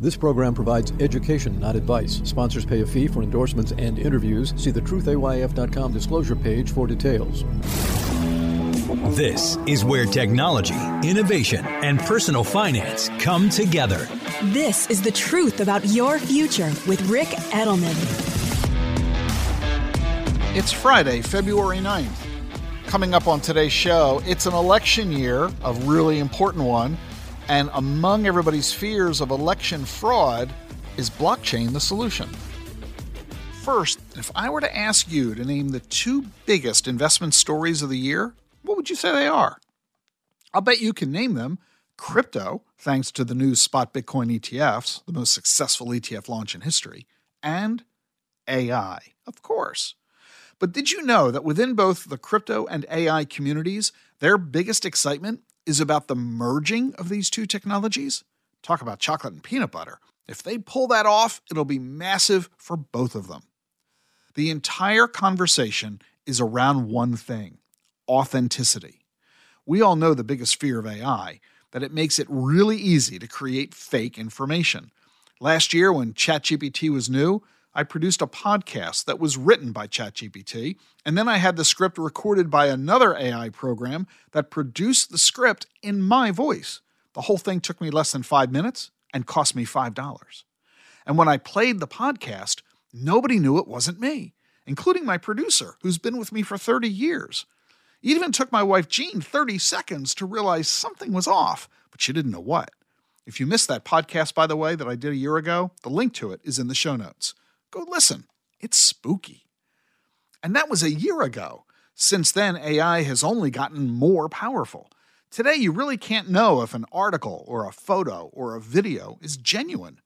This program provides education, not advice. Sponsors pay a fee for endorsements and interviews. See the truthayf.com disclosure page for details. This is where technology, innovation, and personal finance come together. This is the truth about your future with Ric Edelman. It's Friday, February 9th. Coming up on today's show, it's an election year, a really important one. And among everybody's fears of election fraud is blockchain the solution. First, if I were to ask you to name the two biggest investment stories of the year, what would you say they are? I'll bet you can name them crypto, thanks to the new spot Bitcoin ETFs, the most successful ETF launch in history, and AI, of course. But did you know that within both the crypto and AI communities, their biggest excitement is about the merging of these two technologies. Talk about chocolate and peanut butter. If they pull that off, it'll be massive for both of them. The entire conversation is around one thing authenticity. We all know the biggest fear of AI that it makes it really easy to create fake information. Last year, when ChatGPT was new, I produced a podcast that was written by ChatGPT, and then I had the script recorded by another AI program that produced the script in my voice. The whole thing took me less than five minutes and cost me $5. And when I played the podcast, nobody knew it wasn't me, including my producer, who's been with me for 30 years. It even took my wife Jean 30 seconds to realize something was off, but she didn't know what. If you missed that podcast, by the way, that I did a year ago, the link to it is in the show notes. Go listen. It's spooky. And that was a year ago. Since then, AI has only gotten more powerful. Today, you really can't know if an article or a photo or a video is genuine.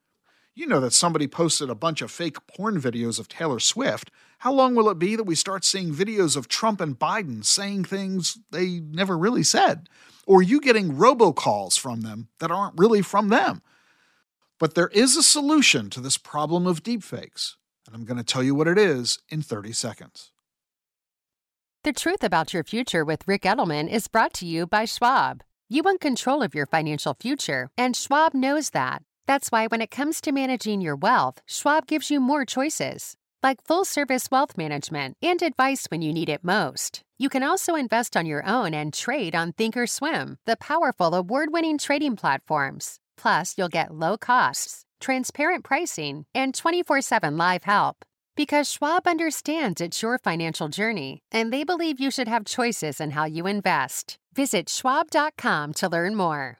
You know that somebody posted a bunch of fake porn videos of Taylor Swift. How long will it be that we start seeing videos of Trump and Biden saying things they never really said? Or you getting robocalls from them that aren't really from them? But there is a solution to this problem of deepfakes, and I'm going to tell you what it is in 30 seconds. The truth about your future with Ric Edelman is brought to you by Schwab. You want control of your financial future, and Schwab knows that. That's why when it comes to managing your wealth, Schwab gives you more choices, like full service wealth management and advice when you need it most. You can also invest on your own and trade on Thinkorswim, the powerful award winning trading platforms. Plus, you'll get low costs, transparent pricing, and 24 7 live help. Because Schwab understands it's your financial journey, and they believe you should have choices in how you invest. Visit schwab.com to learn more.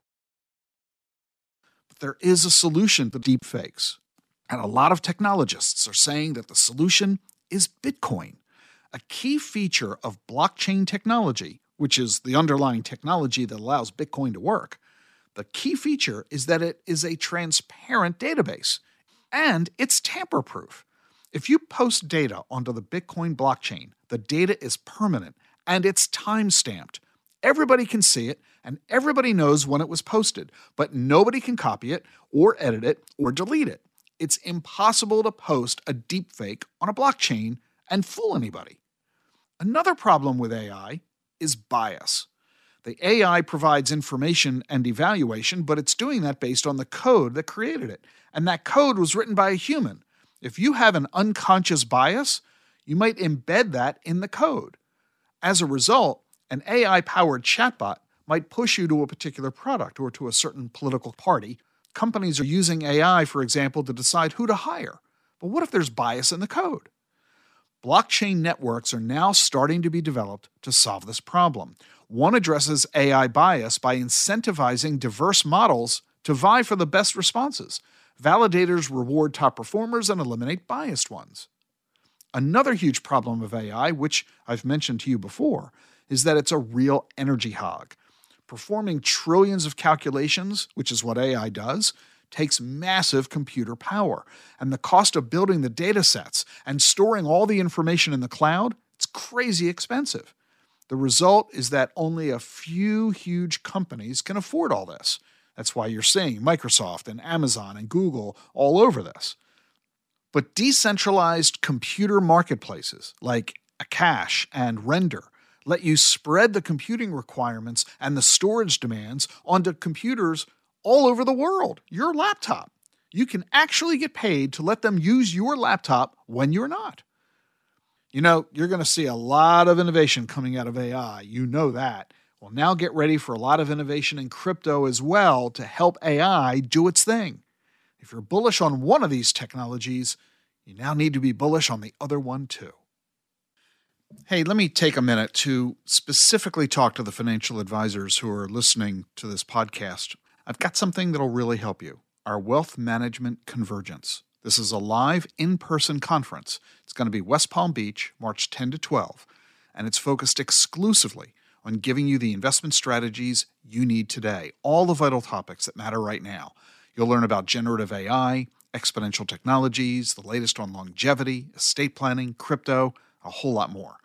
But there is a solution to deepfakes. And a lot of technologists are saying that the solution is Bitcoin. A key feature of blockchain technology, which is the underlying technology that allows Bitcoin to work, the key feature is that it is a transparent database and it's tamper proof. If you post data onto the Bitcoin blockchain, the data is permanent and it's time stamped. Everybody can see it and everybody knows when it was posted, but nobody can copy it or edit it or delete it. It's impossible to post a deepfake on a blockchain and fool anybody. Another problem with AI is bias. The AI provides information and evaluation, but it's doing that based on the code that created it. And that code was written by a human. If you have an unconscious bias, you might embed that in the code. As a result, an AI powered chatbot might push you to a particular product or to a certain political party. Companies are using AI, for example, to decide who to hire. But what if there's bias in the code? Blockchain networks are now starting to be developed to solve this problem. One addresses AI bias by incentivizing diverse models to vie for the best responses. Validators reward top performers and eliminate biased ones. Another huge problem of AI, which I've mentioned to you before, is that it's a real energy hog. Performing trillions of calculations, which is what AI does, takes massive computer power. And the cost of building the data sets and storing all the information in the cloud, it's crazy expensive. The result is that only a few huge companies can afford all this. That's why you're seeing Microsoft and Amazon and Google all over this. But decentralized computer marketplaces like Akash and Render let you spread the computing requirements and the storage demands onto computers all over the world, your laptop. you can actually get paid to let them use your laptop when you're not. You know, you're going to see a lot of innovation coming out of AI. You know that. Well, now get ready for a lot of innovation in crypto as well to help AI do its thing. If you're bullish on one of these technologies, you now need to be bullish on the other one too. Hey, let me take a minute to specifically talk to the financial advisors who are listening to this podcast. I've got something that'll really help you our Wealth Management Convergence. This is a live in person conference. It's going to be West Palm Beach, March 10 to 12, and it's focused exclusively on giving you the investment strategies you need today, all the vital topics that matter right now. You'll learn about generative AI, exponential technologies, the latest on longevity, estate planning, crypto, a whole lot more.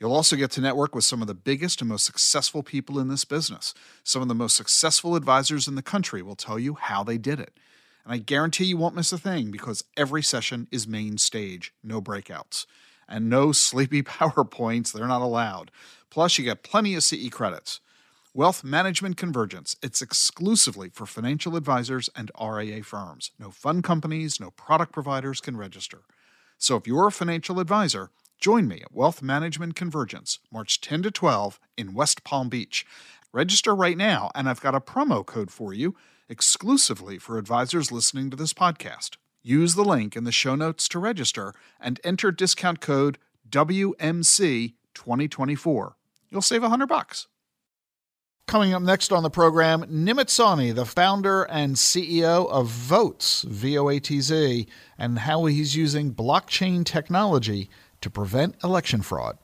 You'll also get to network with some of the biggest and most successful people in this business. Some of the most successful advisors in the country will tell you how they did it. And I guarantee you won't miss a thing because every session is main stage, no breakouts. And no sleepy PowerPoints, they're not allowed. Plus, you get plenty of CE credits. Wealth Management Convergence. It's exclusively for financial advisors and RIA firms. No fund companies, no product providers can register. So if you're a financial advisor, Join me at Wealth Management Convergence, March 10 to 12 in West Palm Beach. Register right now, and I've got a promo code for you exclusively for advisors listening to this podcast. Use the link in the show notes to register and enter discount code WMC2024. You'll save 100 bucks. Coming up next on the program, Nimit Sawhney, the founder and CEO of Voatz, V O A T Z, and how he's using blockchain technology to prevent election fraud.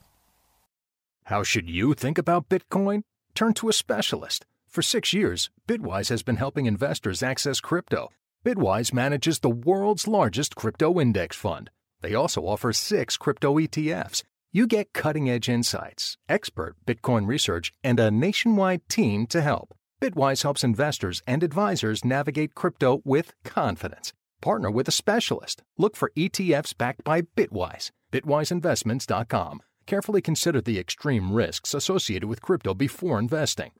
How should you think about Bitcoin? Turn to a specialist. For six years, Bitwise has been helping investors access crypto. Bitwise manages the world's largest crypto index fund. They also offer six crypto ETFs. You get cutting edge insights, expert Bitcoin research, and a nationwide team to help. Bitwise helps investors and advisors navigate crypto with confidence. Partner with a specialist. Look for ETFs backed by Bitwise. BitwiseInvestments.com. Carefully consider the extreme risks associated with crypto before investing.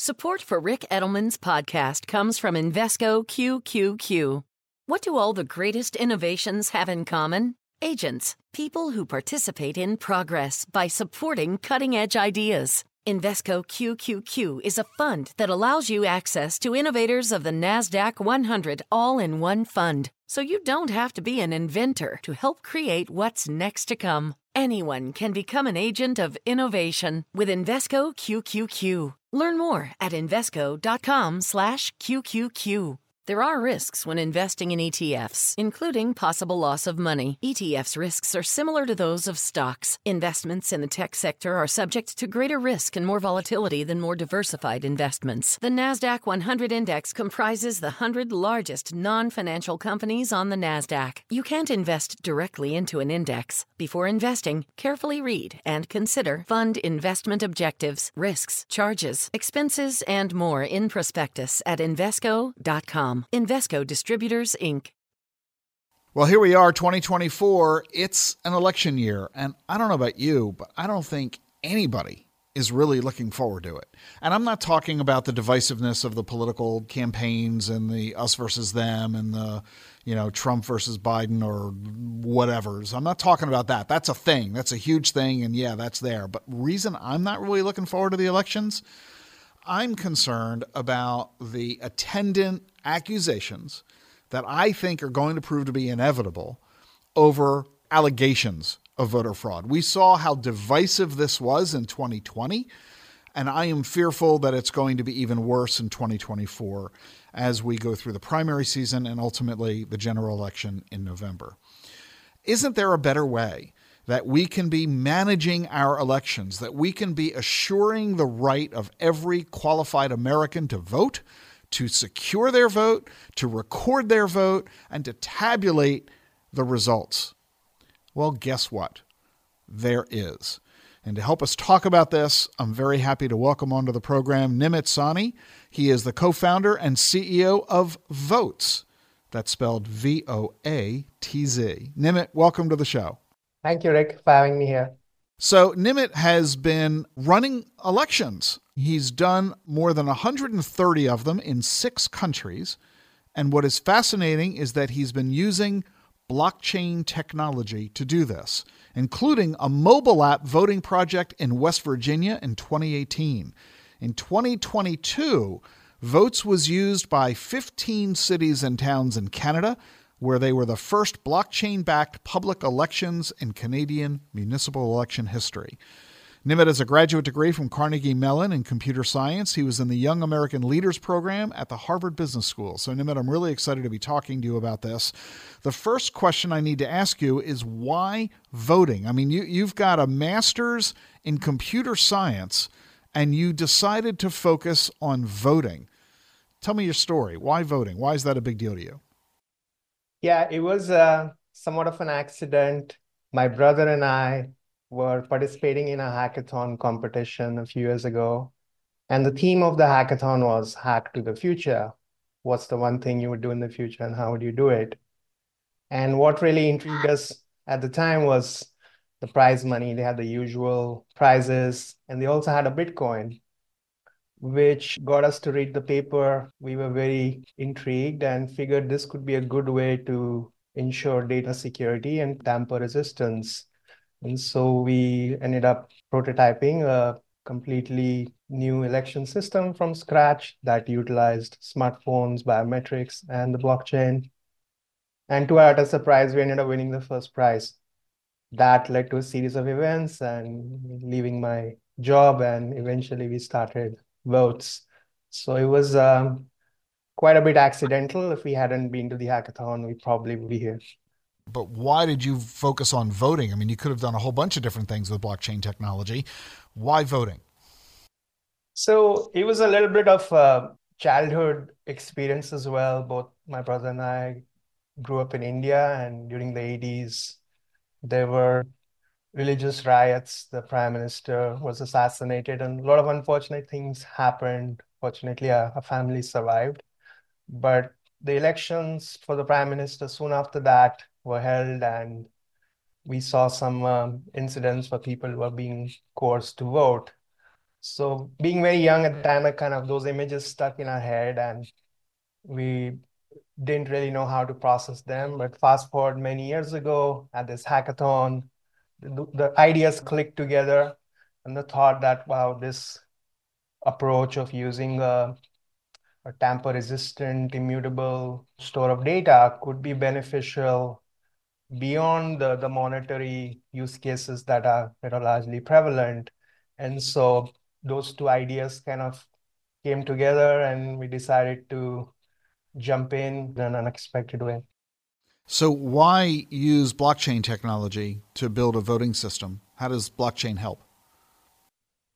Support for Ric Edelman's podcast comes from Invesco QQQ. What do all the greatest innovations have in common? Agents, people who participate in progress by supporting cutting edge ideas. Invesco QQQ is a fund that allows you access to innovators of the NASDAQ 100 all in one fund. So you don't have to be an inventor to help create what's next to come. Anyone can become an agent of innovation with Invesco QQQ. Learn more at Invesco.com/QQQ. There are risks when investing in ETFs, including possible loss of money. ETFs risks are similar to those of stocks. Investments in the tech sector are subject to greater risk and more volatility than more diversified investments. The Nasdaq 100 index comprises the 100 largest non-financial companies on the Nasdaq. You can't invest directly into an index. Before investing, carefully read and consider fund investment objectives, risks, charges, expenses, and more in prospectus at Invesco.com. Invesco Distributors, Inc. Well, here we are, 2024. It's an election year. And I don't know about you, but I don't think anybody is really looking forward to it. And I'm not talking about the divisiveness of the political campaigns and the us versus them and the, you know, Trump versus Biden or whatever's. I'm not talking about that. That's a thing. That's a huge thing. And yeah, that's there. But reason I'm not really looking forward to the elections, I'm concerned about the attendant accusations that I think are going to prove to be inevitable over allegations of voter fraud. We saw how divisive this was in 2020, and I am fearful that it's going to be even worse in 2024 as we go through the primary season and ultimately the general election in November. Isn't there a better way that we can be managing our elections, that we can be assuring the right of every qualified American to vote? To secure their vote, to record their vote, and to tabulate the results? Well, guess what? There is. And to help us talk about this, I'm very happy to welcome onto the program Nimit Sawhney. He is the co founder and CEO of Voatz. That's spelled V O A T Z. Nimit, welcome to the show. Thank you, Ric, for having me here. So, Nimit has been running elections He's done more than 130 of them in six countries. And what is fascinating is that he's been using blockchain technology to do this, including a mobile app voting project in West Virginia in 2018. In 2022, Voatz was used by 15 cities and towns in Canada, where they were the first blockchain backed public elections in Canadian municipal election history. Nimit has a graduate degree from Carnegie Mellon in computer science. He was in the Young American Leaders program at the Harvard Business School. So, Nimit, I'm really excited to be talking to you about this. The first question I need to ask you is why voting? I mean, you, you've got a master's in computer science and you decided to focus on voting. Tell me your story. Why voting? Why is that a big deal to you? Yeah, it was uh, somewhat of an accident. My brother and I were participating in a hackathon competition a few years ago. And the theme of the hackathon was Hack to the Future. What's the one thing you would do in the future and how would you do it? And what really intrigued us at the time was the prize money. They had the usual prizes, and they also had a Bitcoin, which got us to read the paper. We were very intrigued and figured this could be a good way to ensure data security and tamper resistance. And so we ended up prototyping a completely new election system from scratch that utilized smartphones, biometrics, and the blockchain. And to our utter surprise, we ended up winning the first prize. That led to a series of events and leaving my job and eventually we started Voatz. So it was um, quite a bit accidental. If we hadn't been to the hackathon we probably would be here but why did you focus on voting i mean you could have done a whole bunch of different things with blockchain technology why voting so it was a little bit of a childhood experience as well both my brother and i grew up in india and during the 80s there were religious riots. The prime minister was assassinated, and a lot of unfortunate things happened. Fortunately, a family survived. But the elections for the prime minister soon after that were held, and we saw some um, incidents where people were being coerced to vote. So, being very young at the time, kind of those images stuck in our head, and we didn't really know how to process them. But fast forward many years ago at this hackathon, the, the ideas clicked together and the thought that, wow, this approach of using a, a tamper resistant, immutable store of data could be beneficial beyond the, the monetary use cases that are, that are largely prevalent. And so those two ideas kind of came together and we decided to jump in in an unexpected way. So, why use blockchain technology to build a voting system? How does blockchain help?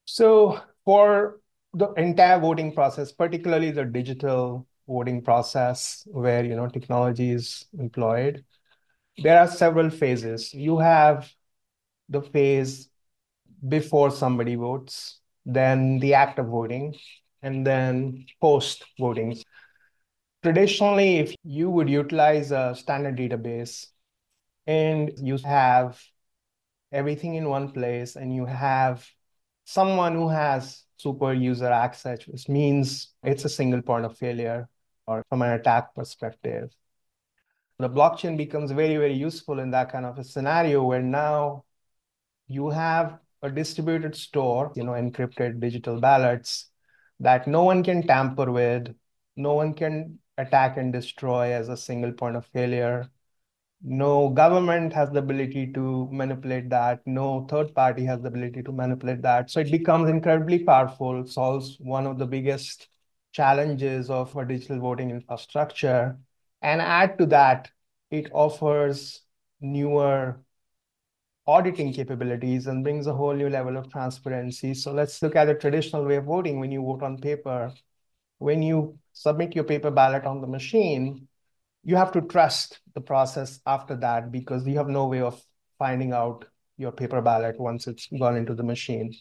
So, for the entire voting process, particularly the digital voting process where you know technology is employed, there are several phases. You have the phase before somebody votes, then the act of voting, and then post voting traditionally, if you would utilize a standard database and you have everything in one place and you have someone who has super user access, which means it's a single point of failure or from an attack perspective. The blockchain becomes very, very useful in that kind of a scenario where now you have a distributed store, you know, encrypted digital ballots that no one can tamper with, no one can attack and destroy as a single point of failure. No government has the ability to manipulate that. No third party has the ability to manipulate that. So it becomes incredibly powerful, solves one of the biggest challenges of a digital voting infrastructure. And add to that, it offers newer auditing capabilities and brings a whole new level of transparency. So let's look at the traditional way of voting when you vote on paper. When you submit your paper ballot on the machine, you have to trust the process after that because you have no way of finding out your paper ballot once it's gone into the machine.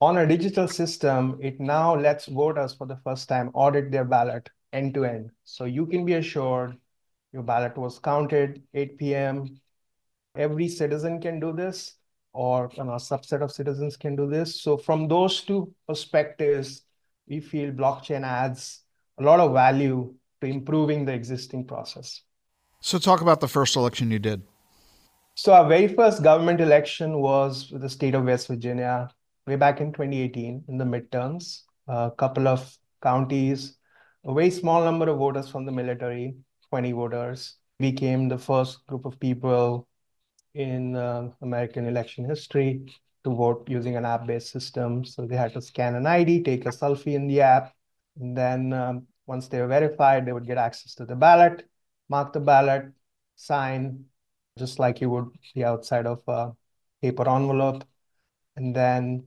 On a digital system, it now lets voters for the first time audit their ballot end to end. So you can be assured your ballot was counted 8 p.m. Every citizen can do this, or you know, a subset of citizens can do this. So from those two perspectives, we feel blockchain adds a lot of value to improving the existing process. So, talk about the first election you did. So, our very first government election was with the state of West Virginia way back in 2018 in the midterms. A couple of counties, a very small number of voters from the military, 20 voters. Became the first group of people in uh, American election history to vote using an app-based system. So they had to scan an ID, take a selfie in the app, and then um, once they were verified, they would get access to the ballot, mark the ballot, sign, just like you would the outside of a paper envelope. And then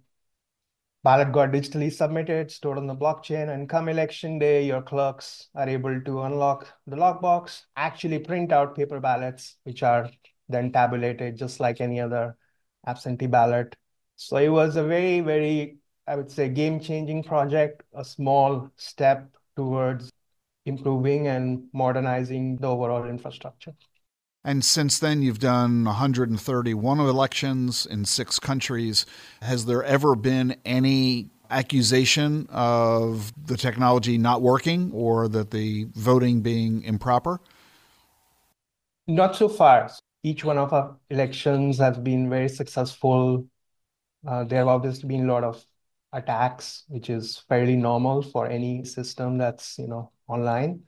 ballot got digitally submitted, stored on the blockchain, and come election day, your clerks are able to unlock the lockbox, actually print out paper ballots, which are then tabulated just like any other absentee ballot. So it was a very, very, I would say, game-changing project, a small step towards improving and modernizing the overall infrastructure. And since then, you've done 131 elections in six countries. Has there ever been any accusation of the technology not working or that the voting being improper? Not so far. Each one of our elections has been very successful. Uh, there have obviously been a lot of attacks, which is fairly normal for any system that's you know online.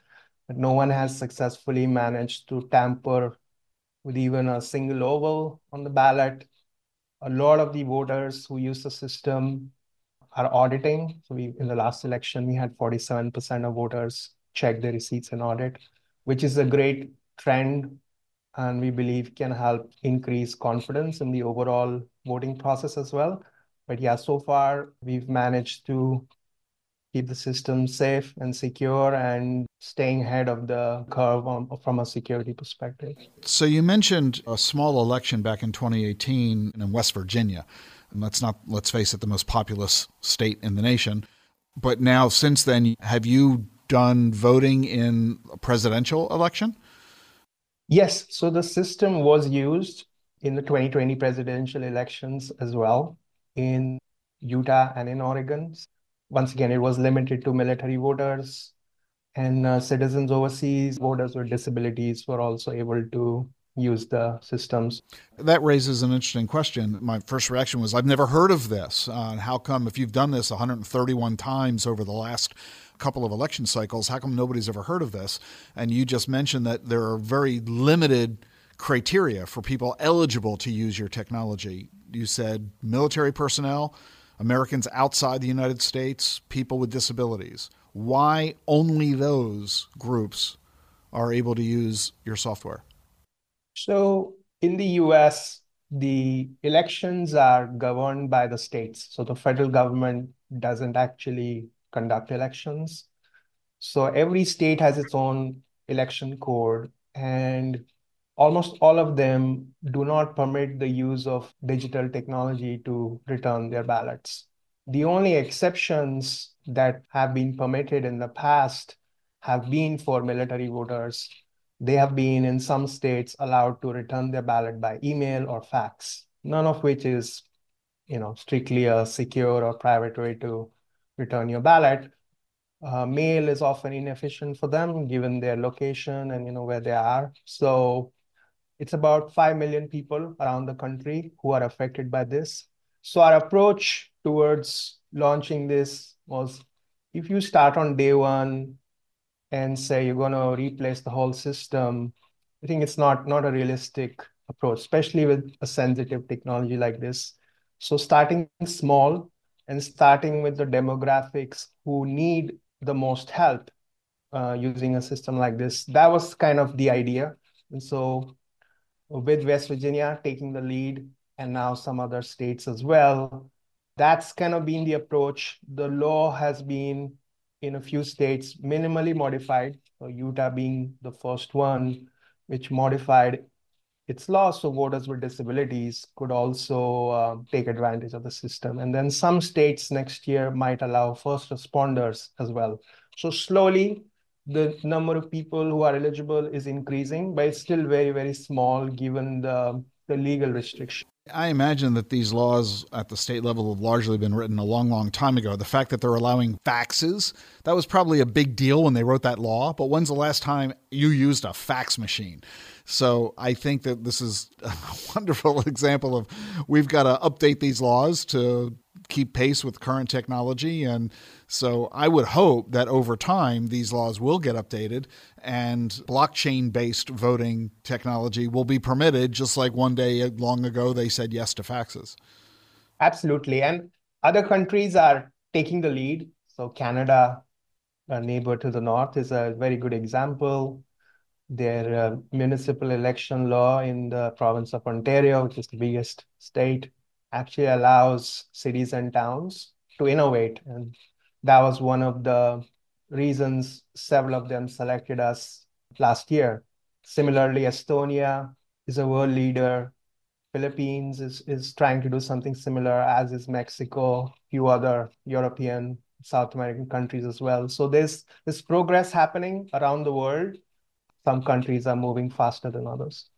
But no one has successfully managed to tamper with even a single oval on the ballot. A lot of the voters who use the system are auditing. So we in the last election we had 47% of voters check their receipts and audit, which is a great trend and we believe can help increase confidence in the overall voting process as well. But yeah, so far we've managed to keep the system safe and secure and staying ahead of the curve on, from a security perspective. So you mentioned a small election back in 2018 in West Virginia. And let's not let's face it the most populous state in the nation. But now since then have you done voting in a presidential election? Yes, so the system was used in the 2020 presidential elections as well in Utah and in Oregon. Once again, it was limited to military voters and uh, citizens overseas, voters with disabilities were also able to use the systems. That raises an interesting question. My first reaction was, I've never heard of this. Uh, how come, if you've done this 131 times over the last couple of election cycles, how come nobody's ever heard of this? And you just mentioned that there are very limited criteria for people eligible to use your technology you said military personnel, Americans outside the United States, people with disabilities. Why only those groups are able to use your software? So, in the US, the elections are governed by the states. So, the federal government doesn't actually conduct elections. So, every state has its own election code. And almost all of them do not permit the use of digital technology to return their ballots. The only exceptions that have been permitted in the past have been for military voters. They have been in some states allowed to return their ballot by email or fax, none of which is, you know, strictly a secure or private way to return your ballot. Uh, mail is often inefficient for them given their location and you know where they are. So it's about 5 million people around the country who are affected by this. So our approach towards launching this was if you start on day one and say you're going to replace the whole system, I think it's not, not a realistic approach, especially with a sensitive technology like this. So starting small and starting with the demographics who need the most help uh, using a system like this, that was kind of the idea. And so with West Virginia taking the lead and now some other states as well. That's kind of been the approach. The law has been in a few states minimally modified, Utah being the first one which modified its law so voters with disabilities could also uh, take advantage of the system. And then some states next year might allow first responders as well. So slowly, the number of people who are eligible is increasing, but it's still very, very small given the, the legal restriction. I imagine that these laws at the state level have largely been written a long, long time ago. The fact that they're allowing faxes, that was probably a big deal when they wrote that law. But when's the last time you used a fax machine? So I think that this is a wonderful example of we've got to update these laws to keep pace with current technology. And so I would hope that over time these laws will get updated and blockchain based voting technology will be permitted, just like one day long ago they said yes to faxes. Absolutely. And other countries are taking the lead. So, Canada, a neighbor to the north, is a very good example. Their uh, municipal election law in the province of Ontario, which is the biggest state, actually allows cities and towns to innovate. And that was one of the reasons several of them selected us last year. Similarly, Estonia is a world leader. Philippines is, is trying to do something similar, as is Mexico, a few other European, South American countries as well. So there's this progress happening around the world. Some countries are moving faster than others.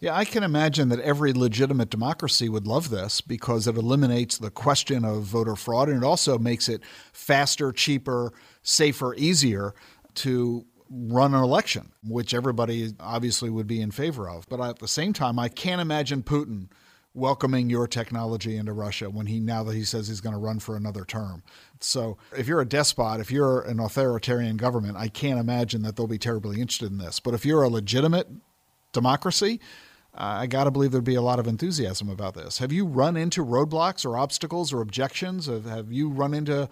Yeah, I can imagine that every legitimate democracy would love this because it eliminates the question of voter fraud and it also makes it faster, cheaper, safer, easier to run an election, which everybody obviously would be in favor of. But at the same time, I can't imagine Putin welcoming your technology into Russia when he now that he says he's going to run for another term. So, if you're a despot, if you're an authoritarian government, I can't imagine that they'll be terribly interested in this. But if you're a legitimate democracy, I got to believe there'd be a lot of enthusiasm about this. Have you run into roadblocks or obstacles or objections? Have, have you run into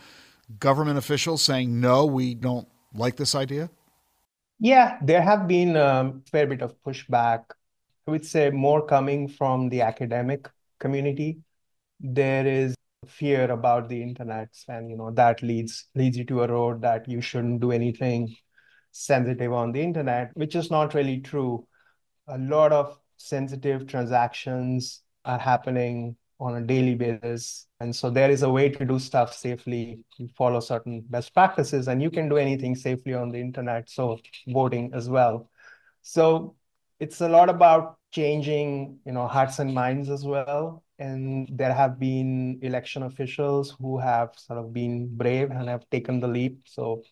government officials saying, no, we don't like this idea? Yeah, there have been a fair bit of pushback. I would say more coming from the academic community. There is fear about the internet, and you know that leads leads you to a road that you shouldn't do anything sensitive on the internet, which is not really true. A lot of sensitive transactions are happening on a daily basis. And so there is a way to do stuff safely. You follow certain best practices and you can do anything safely on the internet. So voting as well. So it's a lot about changing, you know, hearts and minds as well. And there have been election officials who have sort of been brave and have taken the leap. So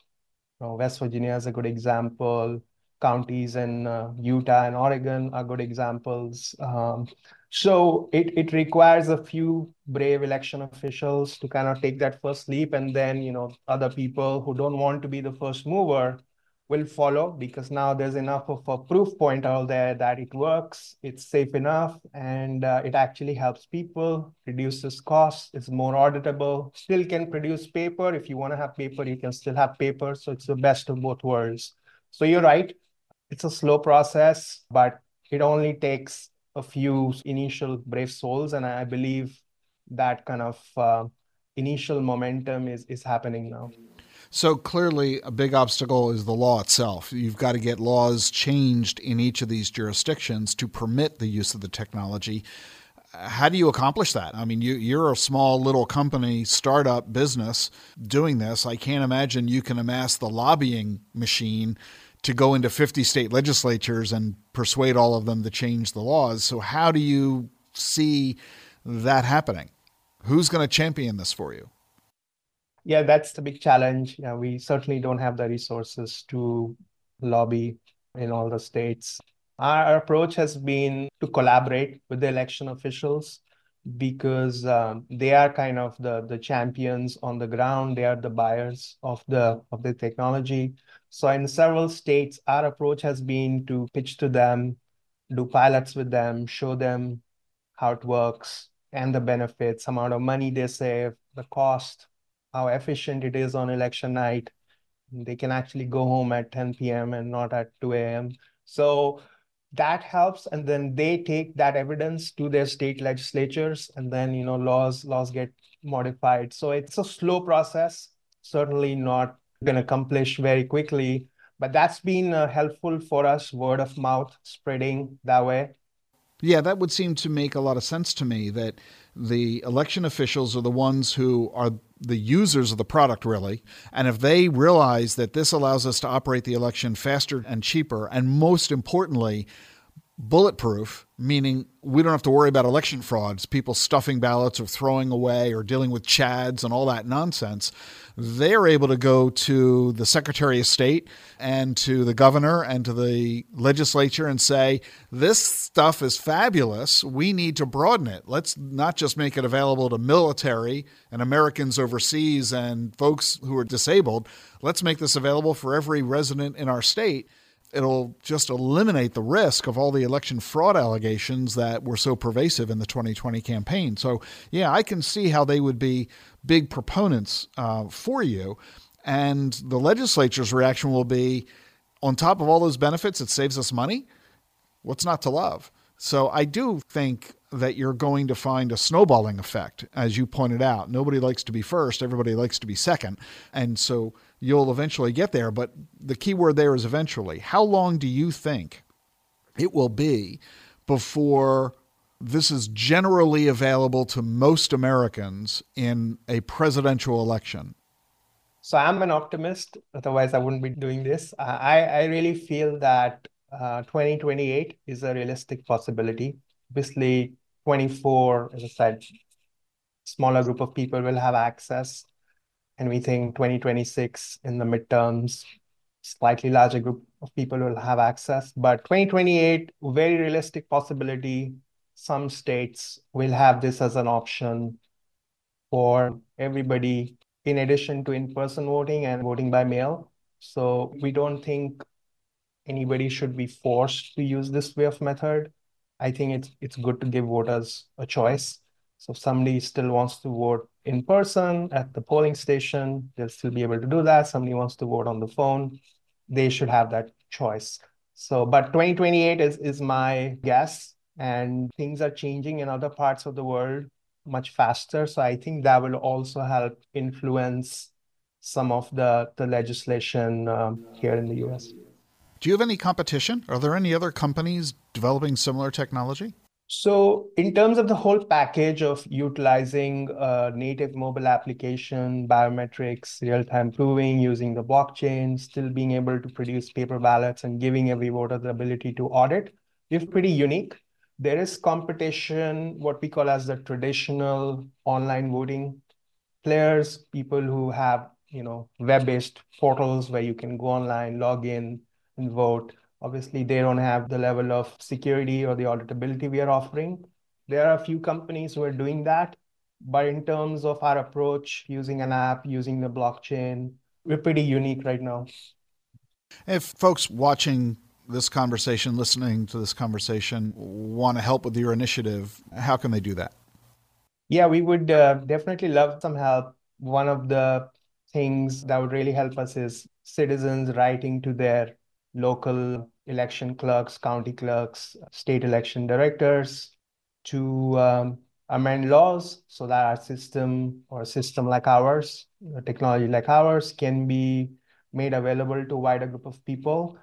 you know, West Virginia is a good example counties in uh, Utah and Oregon are good examples. Um, so it, it requires a few brave election officials to kind of take that first leap. And then, you know, other people who don't want to be the first mover will follow because now there's enough of a proof point out there that it works, it's safe enough, and uh, it actually helps people, reduces costs, it's more auditable, still can produce paper. If you want to have paper, you can still have paper. So it's the best of both worlds. So you're right it's a slow process, but it only takes a few initial brave souls. And I believe that kind of uh, initial momentum is, is happening now. So clearly, a big obstacle is the law itself. You've got to get laws changed in each of these jurisdictions to permit the use of the technology. How do you accomplish that? I mean, you, you're a small little company, startup business doing this. I can't imagine you can amass the lobbying machine to go into 50 state legislatures and persuade all of them to change the laws. So, how do you see that happening? Who's going to champion this for you? Yeah, that's the big challenge. Yeah, we certainly don't have the resources to lobby in all the states. Our approach has been to collaborate with the election officials because um, they are kind of the the champions on the ground. They are the buyers of the of the technology. So in several states, our approach has been to pitch to them, do pilots with them, show them how it works and the benefits, amount of money they save, the cost, how efficient it is on election night. They can actually go home at 10 p.m. and not at 2 a.m. So that helps and then they take that evidence to their state legislatures and then you know laws laws get modified so it's a slow process certainly not to accomplish very quickly but that's been uh, helpful for us word of mouth spreading that way yeah that would seem to make a lot of sense to me that the election officials are the ones who are the users of the product, really. And if they realize that this allows us to operate the election faster and cheaper, and most importantly, bulletproof, meaning we don't have to worry about election frauds, people stuffing ballots or throwing away or dealing with chads and all that nonsense. They're able to go to the Secretary of State and to the governor and to the legislature and say, This stuff is fabulous. We need to broaden it. Let's not just make it available to military and Americans overseas and folks who are disabled. Let's make this available for every resident in our state it'll just eliminate the risk of all the election fraud allegations that were so pervasive in the 2020 campaign. So, yeah, I can see how they would be big proponents uh, for you. And the legislature's reaction will be on top of all those benefits, it saves us money. What's not to love? So, I do think that you're going to find a snowballing effect, as you pointed out. Nobody likes to be first, everybody likes to be second. And so, you'll eventually get there. But the key word there is eventually. How long do you think it will be before this is generally available to most Americans in a presidential election? So I'm an optimist. Otherwise, I wouldn't be doing this. I, I really feel that uh, 2028 is a realistic possibility. Obviously, 24, as I said, smaller group of people will have access and we think 2026 in the midterms, slightly larger group of people will have access. But 2028, very realistic possibility. Some states will have this as an option for everybody, in addition to in-person voting and voting by mail. So we don't think anybody should be forced to use this way of method. I think it's it's good to give voters a choice. So if somebody still wants to vote in person at the polling station, they'll still be able to do that. Somebody wants to vote on the phone, they should have that choice. So, but 2028 is, is my guess, and things are changing in other parts of the world much faster. So I think that will also help influence some of the, the legislation um, here in the US. Do you have any competition? Are there any other companies developing similar technology? So in terms of the whole package of utilizing a native mobile application, biometrics, real-time proving, using the blockchain, still being able to produce paper ballots and giving every voter the ability to audit, is pretty unique. There is competition, what we call as the traditional online voting players, people who have you know web-based portals where you can go online, log in, and vote. Obviously, they don't have the level of security or the auditability we are offering. There are a few companies who are doing that, but in terms of our approach, using an app, using the blockchain, we're pretty unique right now. If folks watching this conversation, listening to this conversation, want to help with your initiative, how can they do that? Yeah, we would uh, definitely love some help. One of the things that would really help us is citizens writing to their local election clerks, county clerks, state election directors to um, amend laws so that our system or a system like ours, a technology like ours, can be made available to a wider group of people.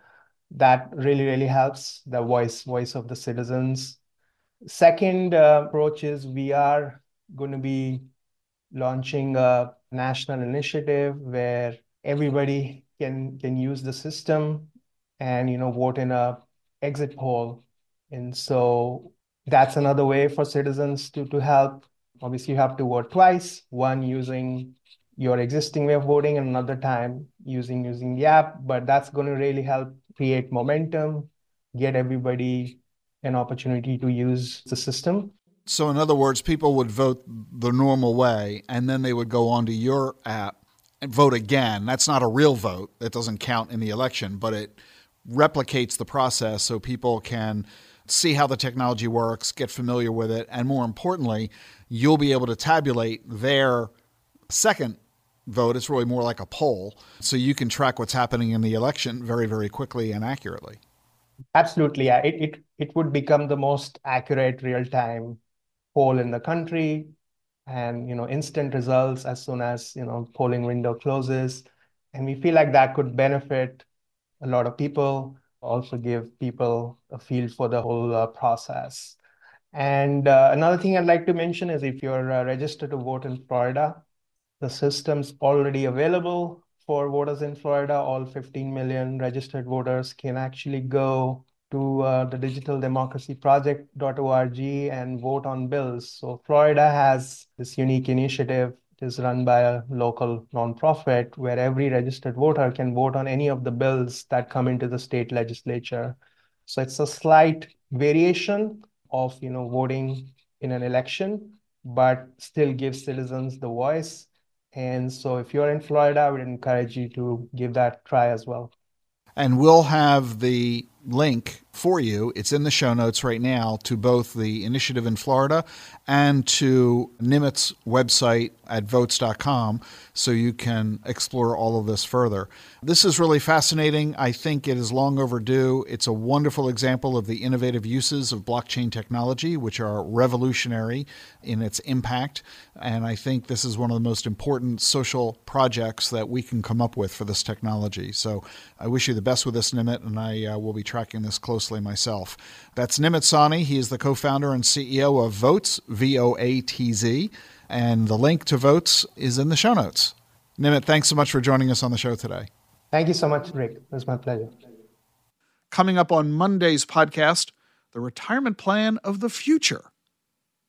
That really, really helps the voice voice of the citizens. Second uh, approach is we are going to be launching a national initiative where everybody can can use the system and you know vote in a exit poll. And so that's another way for citizens to to help. Obviously you have to vote twice one using your existing way of voting and another time using using the app but that's going to really help create momentum get everybody an opportunity to use the system. So in other words people would vote the normal way and then they would go onto your app and vote again. That's not a real vote. That doesn't count in the election but it replicates the process so people can see how the technology works, get familiar with it, and more importantly, you'll be able to tabulate their second vote. It's really more like a poll, so you can track what's happening in the election very, very quickly and accurately. Absolutely, yeah. It it it would become the most accurate real time poll in the country, and you know instant results as soon as you know polling window closes, and we feel like that could benefit a lot of people, also give people a feel for the whole uh, process. And uh, another thing I'd like to mention is if you're uh, registered to vote in Florida, the system's already available for voters in Florida. All 15 million registered voters can actually go to uh, the Digital Democracy Project.org and vote on bills. So Florida has this unique initiative. Is run by a local nonprofit where every registered voter can vote on any of the bills that come into the state legislature. So it's a slight variation of you know voting in an election, but still gives citizens the voice. And so if you're in Florida, I would encourage you to give that try as well. And we'll have the link for you. It's in the show notes right now to both the initiative in Florida and to Nimit's website at voatz.com so you can explore all of this further. This is really fascinating. I think it is long overdue. It's a wonderful example of the innovative uses of blockchain technology, which are revolutionary in its impact. And I think this is one of the most important social projects that we can come up with for this technology. So I wish you the best with this, Nimit, and I uh, will be tracking this closely myself. That's Nimit Sawhney. He is the co founder and CEO of Voatz, V O A T Z. And the link to Voatz is in the show notes. Nimit, thanks so much for joining us on the show today. Thank you so much, Ric. It was my pleasure. Coming up on Monday's podcast, the retirement plan of the future,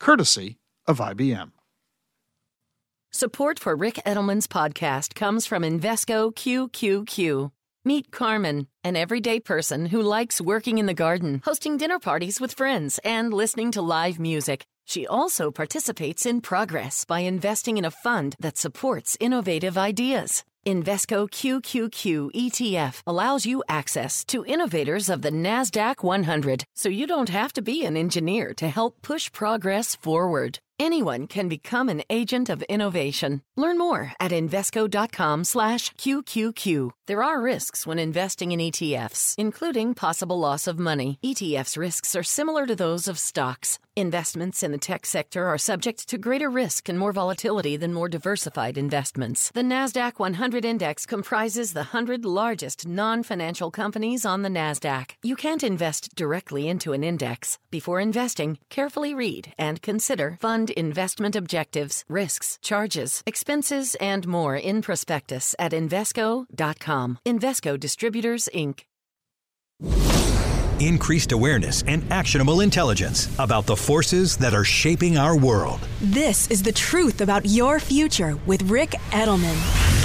courtesy of IBM. Support for Ric Edelman's podcast comes from Invesco QQQ. Meet Carmen, an everyday person who likes working in the garden, hosting dinner parties with friends, and listening to live music. She also participates in Progress by investing in a fund that supports innovative ideas. Invesco QQQ ETF allows you access to innovators of the NASDAQ 100, so you don't have to be an engineer to help push progress forward. Anyone can become an agent of innovation. Learn more at Invesco.com slash QQQ. There are risks when investing in ETFs, including possible loss of money. ETFs risks are similar to those of stocks. Investments in the tech sector are subject to greater risk and more volatility than more diversified investments. The NASDAQ 100 index comprises the 100 largest non-financial companies on the NASDAQ. You can't invest directly into an index. Before investing, carefully read and consider fund investment objectives, risks, charges, expenses, and more in prospectus at Invesco.com. Invesco Distributors, Inc. Increased awareness and actionable intelligence about the forces that are shaping our world. This is the truth about your future with Ric Edelman.